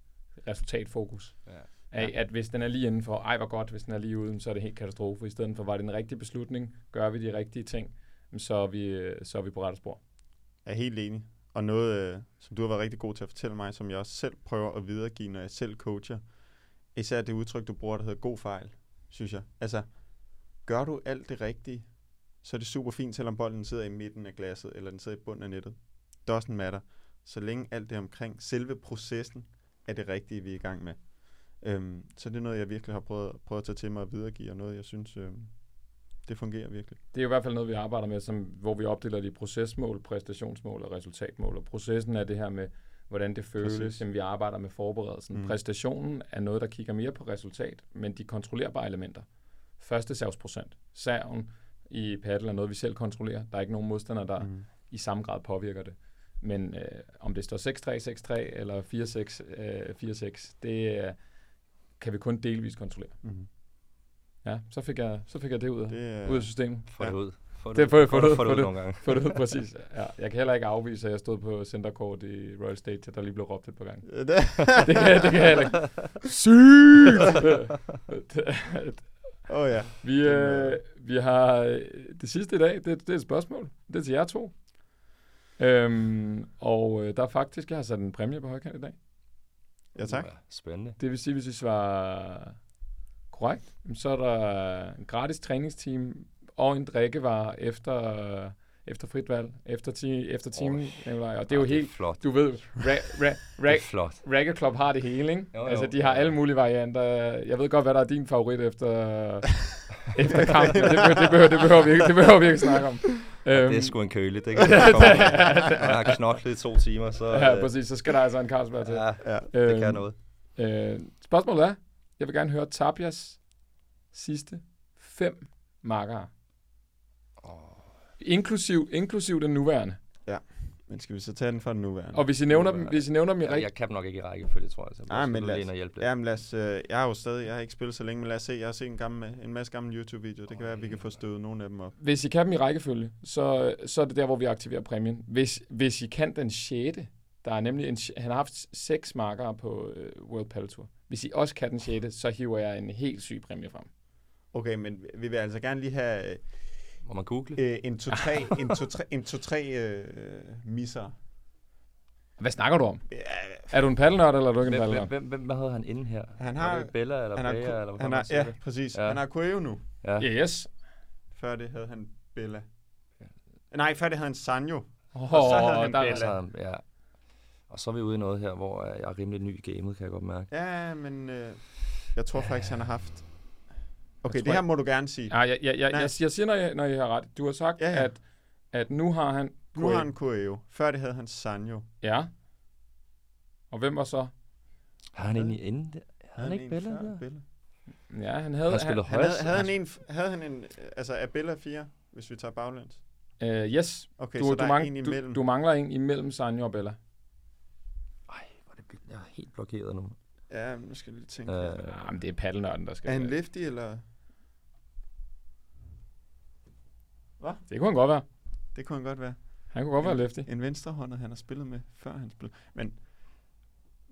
Speaker 1: resultatfokus.
Speaker 3: Ja.
Speaker 1: Af, at hvis den er lige indenfor, ej hvor godt, hvis den er lige uden, så er det helt katastrofe. I stedet for, var det en rigtig beslutning, gør vi de rigtige ting, så er vi, øh, så er vi på rette spor.
Speaker 2: Jeg er helt enig. Og noget, øh, som du har været rigtig god til at fortælle mig, som jeg også selv prøver at videregive, når jeg selv coacher. Især det udtryk, du bruger, der hedder god fejl, synes jeg. Altså, gør du alt det rigtige, så er det super fint, selvom bolden sidder i midten af glasset, eller den sidder i bunden af nettet. Doesn't matter. Så længe alt det omkring selve processen er det rigtige, vi er i gang med. Øhm, så det er noget, jeg virkelig har prøvet, prøvet at tage til mig at videregive, og noget, jeg synes, øhm, det fungerer virkelig.
Speaker 1: Det er jo i hvert fald noget, vi arbejder med, som, hvor vi opdeler det i procesmål, præstationsmål og resultatmål. Og processen er det her med, hvordan det føles.
Speaker 2: Præcis.
Speaker 1: Jamen, vi arbejder med forberedelsen.
Speaker 2: Mm.
Speaker 1: Præstationen er noget, der kigger mere på resultat, men de kontrollerbare elementer. Første savsprocent. Serven i paddle er noget, vi selv kontrollerer. Der er ikke nogen modstander, der mm. I samme grad påvirker det. Men øh, om det står 6-3, 6-3 eller 4-6, øh, 4-6, det kan vi kun delvis kontrollere.
Speaker 2: Mm.
Speaker 1: Ja, så fik jeg, så fik jeg det ud af,
Speaker 2: Det er,
Speaker 1: ud af systemet.
Speaker 3: Få
Speaker 2: Ja.
Speaker 3: det ud. Få
Speaker 1: Det det- få det-
Speaker 3: få
Speaker 1: få
Speaker 3: det
Speaker 1: det-
Speaker 3: nogle gange.
Speaker 1: Få det ud, [laughs] præcis. Ja, jeg kan heller ikke afvise, at jeg stod på centercourt i Royal State, der lige blev råbt et par gange.
Speaker 2: det, [laughs]
Speaker 1: Det kan, det kan jeg heller ikke. [laughs] Sygt!
Speaker 2: Oh, ja.
Speaker 1: vi, øh, vi har øh, det sidste i dag, det, det er et spørgsmål. Det er til jer to. Øhm, og øh, der er faktisk, jeg har sat en præmie på højkant i dag.
Speaker 2: Ja, tak.
Speaker 3: Spændende.
Speaker 1: Det vil sige, hvis I svarer korrekt, så er der en gratis træningsteam og en drikkevare efter, efter frit valg, efter, ti, efter timen. Nikolaj. Og det er jo helt,
Speaker 3: flot.
Speaker 1: du ved, ra- ra-
Speaker 3: Det er
Speaker 1: ra-
Speaker 3: flot.
Speaker 1: Racket Club har det hele, ikke?
Speaker 3: Jo, jo.
Speaker 1: altså, de har alle mulige varianter. Jeg ved godt, hvad der er din favorit efter, [laughs] efter kampen. Det, behøver, det, behøver, det, behøver vi ikke, det behøver vi ikke snakke om. Øhm,
Speaker 3: Det er sgu en køle, det kan jeg. Jeg har [laughs] knoklet i to timer, så...
Speaker 1: Ja,
Speaker 3: øh,
Speaker 1: præcis. Så skal der altså en Carlsberg til.
Speaker 3: Ja,
Speaker 2: Ja.
Speaker 3: det
Speaker 1: Øhm,
Speaker 3: kan noget.
Speaker 1: Øh, spørgsmålet er, jeg vil gerne høre Tabias sidste fem markere. Inklusiv, inklusiv den nuværende.
Speaker 2: Men skal vi så tage den for den nuværende?
Speaker 1: Og hvis I nævner dem, hvis I nævner dem i rigtigt...
Speaker 3: jeg kan nok ikke i rækkefølge, tror jeg. Så
Speaker 2: Nej, men lad
Speaker 3: lad
Speaker 2: os-
Speaker 3: os... hjælpe lidt.
Speaker 2: Ja, men lad os, øh, jeg har jo stadig, jeg har ikke spillet så længe, men lad os se, jeg har set en, gammel, en masse gamle YouTube-videoer. Det kan være, at vi kan få støvet nogle af dem op.
Speaker 1: Hvis I kan dem i rækkefølge, så, så er det der, hvor vi aktiverer præmien. Hvis, hvis I kan den sjette, der er nemlig en, han har haft seks markere på øh, World Padel Tour. Hvis I også kan den sjette, så hiver jeg en helt syg præmie frem.
Speaker 2: Okay, men vi vil altså gerne lige have øh,
Speaker 3: Må man google?
Speaker 2: øh, en to-tre [laughs] en to-tre en to-tre øh, misser.
Speaker 1: Hvad snakker du om?
Speaker 2: Ja,
Speaker 1: Er du en paddelnørd, eller er du ikke en
Speaker 3: Hvem,
Speaker 1: paddelnørd?
Speaker 3: hvem, hvem, hvad havde han inde her?
Speaker 2: Han
Speaker 3: Var
Speaker 2: har-
Speaker 3: det Bella eller
Speaker 2: han har,
Speaker 3: Bea,
Speaker 2: ku-
Speaker 3: eller hvad
Speaker 2: han har,
Speaker 3: siger
Speaker 2: ja,
Speaker 3: det?
Speaker 2: præcis.
Speaker 3: Ja.
Speaker 2: Han har Coeo nu.
Speaker 3: Ja.
Speaker 1: Yes.
Speaker 2: Før det havde han Bella. Nej, før det havde han Sanjo.
Speaker 1: Oh,
Speaker 2: Og så havde han
Speaker 1: der,
Speaker 2: Bella.
Speaker 3: Så, ja. Og så er vi ude i noget her, hvor øh, jeg er rimelig ny i gamet, kan jeg godt mærke.
Speaker 2: Ja, men øh, jeg tror faktisk, han har haft... Okay, det her
Speaker 1: jeg-
Speaker 2: må du gerne sige.
Speaker 1: Ja, jeg, jeg, jeg,
Speaker 2: Nej.
Speaker 1: jeg, jeg siger, når jeg, når jeg har ret. Du har sagt,
Speaker 2: Ja, ja.
Speaker 1: At, at nu har han...
Speaker 2: Nu har han Coeo. Før det havde han Sanjo.
Speaker 1: Ja. Og hvem var så?
Speaker 3: Har han egentlig inde der? Havde han ikke
Speaker 2: en
Speaker 3: Bella der?
Speaker 2: Bella?
Speaker 1: Ja, han havde...
Speaker 3: Han spillede
Speaker 2: Han havde,
Speaker 3: højst.
Speaker 2: havde, han en, havde han en, altså er Bella 4, hvis vi tager baglæns?
Speaker 1: Uh, yes.
Speaker 2: Okay,
Speaker 1: Du,
Speaker 2: så
Speaker 1: du,
Speaker 2: der er
Speaker 1: mang,
Speaker 2: en
Speaker 1: du,
Speaker 2: imellem.
Speaker 1: du mangler en imellem Sanjo og Bella.
Speaker 3: Ej, hvor er det. Jeg er helt blokeret nu.
Speaker 2: Ja, nu skal jeg lige tænke.
Speaker 3: Øh,
Speaker 2: Øh,
Speaker 1: Ja, men det er paddelnørden, der skal...
Speaker 2: er han lefty, eller?
Speaker 1: Det kunne han godt være.
Speaker 2: Det kunne han godt være.
Speaker 1: Han kunne godt være lefty.
Speaker 2: En venstrehånder, han har spillet med, før han spillede. Men,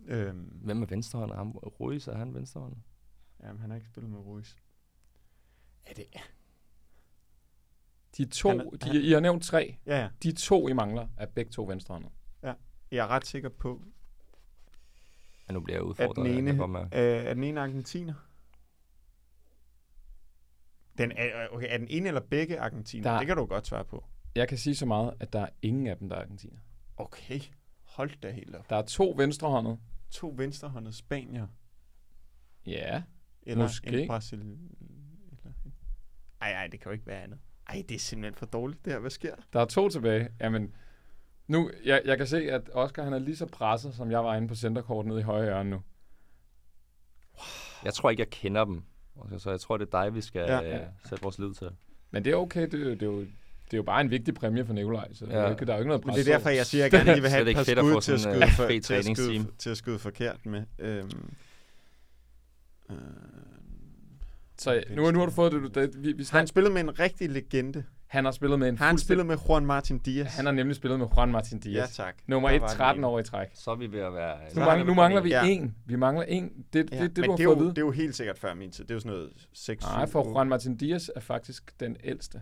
Speaker 2: øhm,
Speaker 3: Hvem er venstrehånd? Ham Ruiz, er han venstrehånd?
Speaker 2: jamen, han har ikke spillet med Ruiz. Er det?
Speaker 1: De to,
Speaker 2: Han er-
Speaker 1: de,
Speaker 2: han-
Speaker 1: I har nævnt tre.
Speaker 2: Ja, ja.
Speaker 1: De to, I mangler, er begge to venstrehåndede.
Speaker 2: Jeg er ret sikker på,
Speaker 3: Ja, nu bliver jeg
Speaker 2: at
Speaker 3: udfordret.
Speaker 2: den
Speaker 3: jeg
Speaker 2: ene,
Speaker 3: mærke.
Speaker 2: øh, er den ene argentiner. Den er, okay, er den ene eller begge argentiner?
Speaker 1: Der-
Speaker 2: Det kan du godt svare på.
Speaker 1: Jeg kan sige så meget, at der er ingen af dem, der er argentiner.
Speaker 2: Okay, hold da helt op.
Speaker 1: Der er to venstrehåndede.
Speaker 2: To venstrehåndede spanier.
Speaker 1: Ja.
Speaker 2: Eller
Speaker 1: Måske.
Speaker 2: en Brasil... Eller... Ej, ej, det kan jo ikke være andet. Ej, det er simpelthen for dårligt det her. Hvad sker der?
Speaker 1: Der er to tilbage. Jamen, nu, jeg, jeg kan se, at Oscar han er lige så presset, som jeg var inde på centerkortet nede i højre hjørne nu.
Speaker 3: Jeg tror ikke, jeg kender dem. Så jeg tror, det er dig, vi skal
Speaker 2: Ja.
Speaker 3: ja, ja. sætte vores lid til.
Speaker 1: Men det er okay. Det, det, er jo, det er jo bare en vigtig præmie for Nikolaj, så ja. Der, er jo ikke, der er jo ikke noget
Speaker 2: Men
Speaker 1: pres.
Speaker 2: det er derfor, jeg siger, at jeg gerne lige vil have [laughs] et par
Speaker 3: ikke fedt at
Speaker 2: skud
Speaker 3: få
Speaker 2: til at skyde,
Speaker 3: øh,
Speaker 2: for, til, at skyde, til at skyde forkert med. Øhm, øh,
Speaker 1: Så nu, nu har du fået det. Du, det vi, vi
Speaker 2: Har
Speaker 1: snak,
Speaker 2: han spillet med en rigtig legende?
Speaker 1: Han har spillet med en
Speaker 2: Har han
Speaker 1: fuldstænd-
Speaker 2: spillet med Juan Martin Diaz?
Speaker 1: Han har nemlig spillet med Juan Martin Diaz.
Speaker 2: Ja, tak.
Speaker 1: Nummer
Speaker 2: Der
Speaker 1: 1,
Speaker 2: var den
Speaker 1: 13
Speaker 2: ene.
Speaker 1: år i træk.
Speaker 3: Så er vi ved at være...
Speaker 1: Nu,
Speaker 2: har
Speaker 1: mangler,
Speaker 2: vi
Speaker 1: nu mangler vi
Speaker 2: Ja.
Speaker 1: en. Vi mangler en. Det,
Speaker 2: Ja,
Speaker 1: det, det,
Speaker 2: men
Speaker 1: du har
Speaker 2: det, er jo, det er jo helt sikkert før min tid. Det er jo sådan noget 6
Speaker 1: Nej, for Juan Martin Diaz er faktisk den ældste.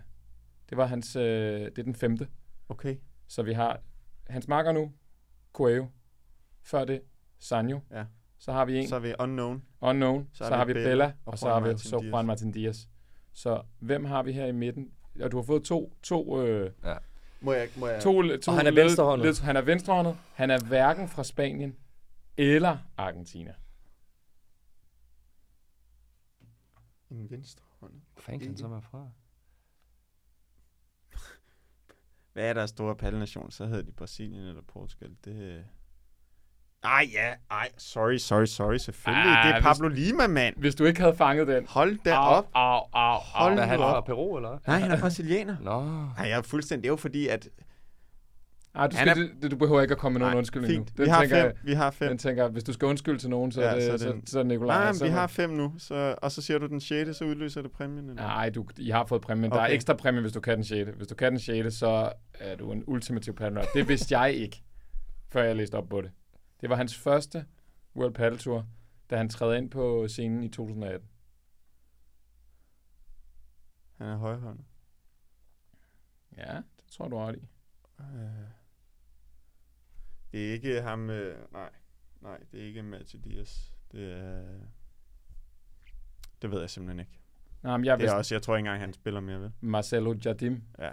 Speaker 1: Det var hans, øh, det er den femte.
Speaker 2: Okay.
Speaker 1: Så vi har hans marker nu, Coelho. Før det, Sanjo.
Speaker 2: Ja.
Speaker 1: Så har vi en,
Speaker 2: Så er vi unknown.
Speaker 1: Unknown. Så, så har vi Bella, og,
Speaker 2: og
Speaker 1: så har vi så. Juan Martin Diaz. Så hvem har vi her i midten? Og du har fået to, to, øh,
Speaker 2: Må jeg, må jeg...
Speaker 1: to, to
Speaker 3: Og han er venstrehåndet.
Speaker 1: led- han er venstrehåndet. Han er hverken fra Spanien eller Argentina.
Speaker 2: En venstre hånd.
Speaker 3: Hvor fanden kan han så være fra? [laughs]
Speaker 2: Hvad er der store pallenation? Så hedder de Brasilien eller Portugal. Det... Ej, ja. Ej, sorry, sorry, sorry. Selvfølgelig.
Speaker 1: Ah,
Speaker 2: det er
Speaker 1: hvis-
Speaker 2: Pablo Lima, mand.
Speaker 1: Hvis du ikke havde fanget den.
Speaker 2: Hold da
Speaker 1: Au,
Speaker 2: op.
Speaker 1: au, au, au.
Speaker 2: Hold
Speaker 3: Er han fra Peru, eller?
Speaker 2: Nej, han er brasilianer.
Speaker 3: Nå.
Speaker 2: Nej, jeg er fuldstændig. Det er jo fordi, at...
Speaker 1: Ej, du, skal, det, du behøver ikke at komme med nogen undskyldning
Speaker 2: fint.
Speaker 1: nu.
Speaker 2: Vi har
Speaker 1: tænker,
Speaker 2: fem.
Speaker 1: jeg-
Speaker 2: Vi har fem.
Speaker 1: Den tænker, hvis du skal undskylde til nogen, så,
Speaker 2: Ja,
Speaker 1: er det,
Speaker 2: så er
Speaker 1: så, så, er.
Speaker 2: Nej, men vi har fem nu. Så, og så siger du den 6., så udløser det præmien. Eller?
Speaker 1: Nej, du, I har fået præmien. Der er
Speaker 2: Okay.
Speaker 1: ekstra præmie, hvis du kan den 6. Hvis du kan den 6., så er du en ultimativ paddler. Det vidste jeg ikke, før jeg læste op på det. Det var hans første World Paddle Tour, da han træder ind på scenen i 2018.
Speaker 2: Han er højhåndet.
Speaker 1: Ja, det tror du ret i.
Speaker 2: Øh. Det er ikke ham... Øh, nej, nej, det er ikke Mathieu Diaz. Det er... Det ved jeg simpelthen ikke.
Speaker 1: Nej, men jeg
Speaker 2: Det er
Speaker 1: vidste
Speaker 2: også, jeg tror ikke engang, han spiller mere, vel?
Speaker 1: Marcelo Jardim.
Speaker 2: Ja.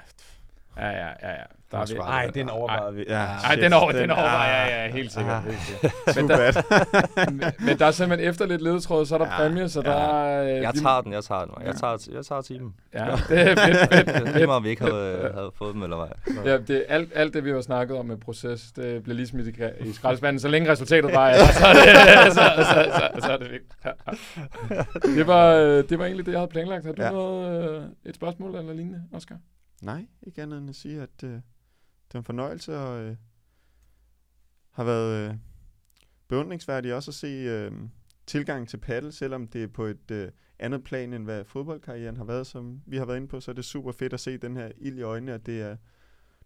Speaker 1: Ja, ja, ja. ja. Der er
Speaker 3: Ej,
Speaker 1: vi.
Speaker 3: den
Speaker 1: Ej,
Speaker 2: den overvejede vi. Ja,
Speaker 1: Ej, den over, den over. Ja, ja, helt sikkert.
Speaker 2: Ah.
Speaker 1: Helt sikkert. [laughs]
Speaker 2: Too
Speaker 1: Men der, [laughs] men, der er simpelthen efter lidt ledetråd, så er der
Speaker 2: Ja,
Speaker 1: præmie, så
Speaker 3: ja.
Speaker 1: der er... øh,
Speaker 3: Jeg tager den, jeg tager den. Jeg tager, jeg tager timen.
Speaker 1: Ja, det er fedt, fedt, [laughs]
Speaker 3: Det
Speaker 1: fedt.
Speaker 3: meget, om vi ikke havde, havde fået dem, eller hvad.
Speaker 1: Ja, det, alt, alt det, vi har snakket om med proces, det bliver lige smidt i, i skraldespanden, så længe resultatet er, der, så er det, så, så, så, så er det vigtigt. Ja, ja. Det var, øh, det var egentlig det, jeg havde planlagt. Har du
Speaker 2: Ja.
Speaker 1: ja. noget, øh, et spørgsmål eller lignende, Oscar?
Speaker 2: Nej, ikke andet end at sige, at øh, det var en fornøjelse, og øh, har været øh, beundringsværdigt også at se øh, tilgang til paddle, selvom det er på et øh, andet plan, end hvad fodboldkarrieren har været, som vi har været inde på, så er det super fedt at se den her ild i øjnene, at det er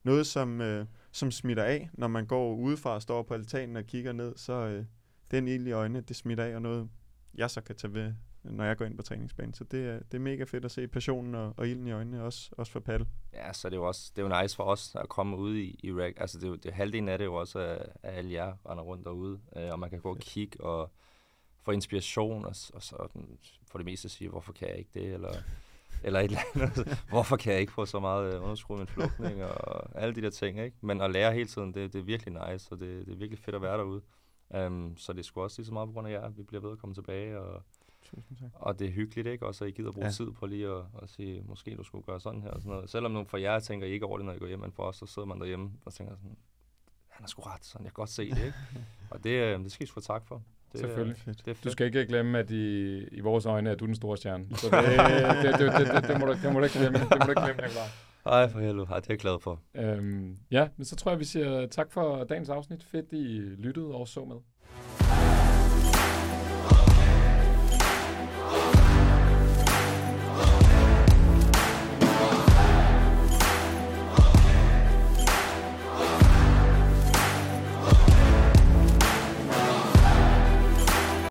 Speaker 2: noget, som, øh, som smitter af, når man går udefra og står på altanen og kigger ned, så øh, den ild i øjnene, det smitter af, og noget, jeg så kan tage ved, når jeg går ind på træningsbanen. Så det er, det er mega fedt at se passionen og, og ilden i øjnene, også, også for paddle.
Speaker 3: Ja, så det er jo også det er jo nice for os at komme ud i, i rag. Altså, det er jo, det, halvdelen af det er jo også, at, alle jer render rundt derude, øh, og man kan gå og kigge og få inspiration, og, og så for det meste sige, hvorfor kan jeg ikke det, eller, [laughs] eller et eller andet. [laughs] hvorfor kan jeg ikke få så meget øh, underskud med flugtning, og alle de der ting, ikke? Men at lære hele tiden, det, det er virkelig nice, og det, det er virkelig fedt at være derude. Um, så det er sgu også lige så meget på grund af jer, at vi bliver ved at komme tilbage, og,
Speaker 2: Tusind tak.
Speaker 3: og det er hyggeligt, ikke? Også at I gider bruge
Speaker 2: Ja.
Speaker 3: tid på lige at, at sige, måske du skulle gøre sådan her og sådan noget. Selvom nogle for jer tænker I ikke over det, når I går hjem, men for os, så sidder man derhjemme og tænker sådan, han har sgu ret, sådan, jeg kan godt se det, ikke? [laughs] og det, øh, det skal I sgu tak for. Det, er-
Speaker 1: Selvfølgelig.
Speaker 2: Fedt.
Speaker 3: Det er fedt.
Speaker 1: Du skal ikke glemme, at i, i vores øjne er du den store stjerne. Så [laughs] det, det, det, det, det, det, må, du, det må du ikke glemme. Det må du ikke glemme, Nicolaj.
Speaker 3: Ej, for helvede. Ej, det er jeg glad for.
Speaker 1: Øhm, ja, men så tror jeg, vi siger tak for dagens afsnit. Fedt, I lyttede og så med.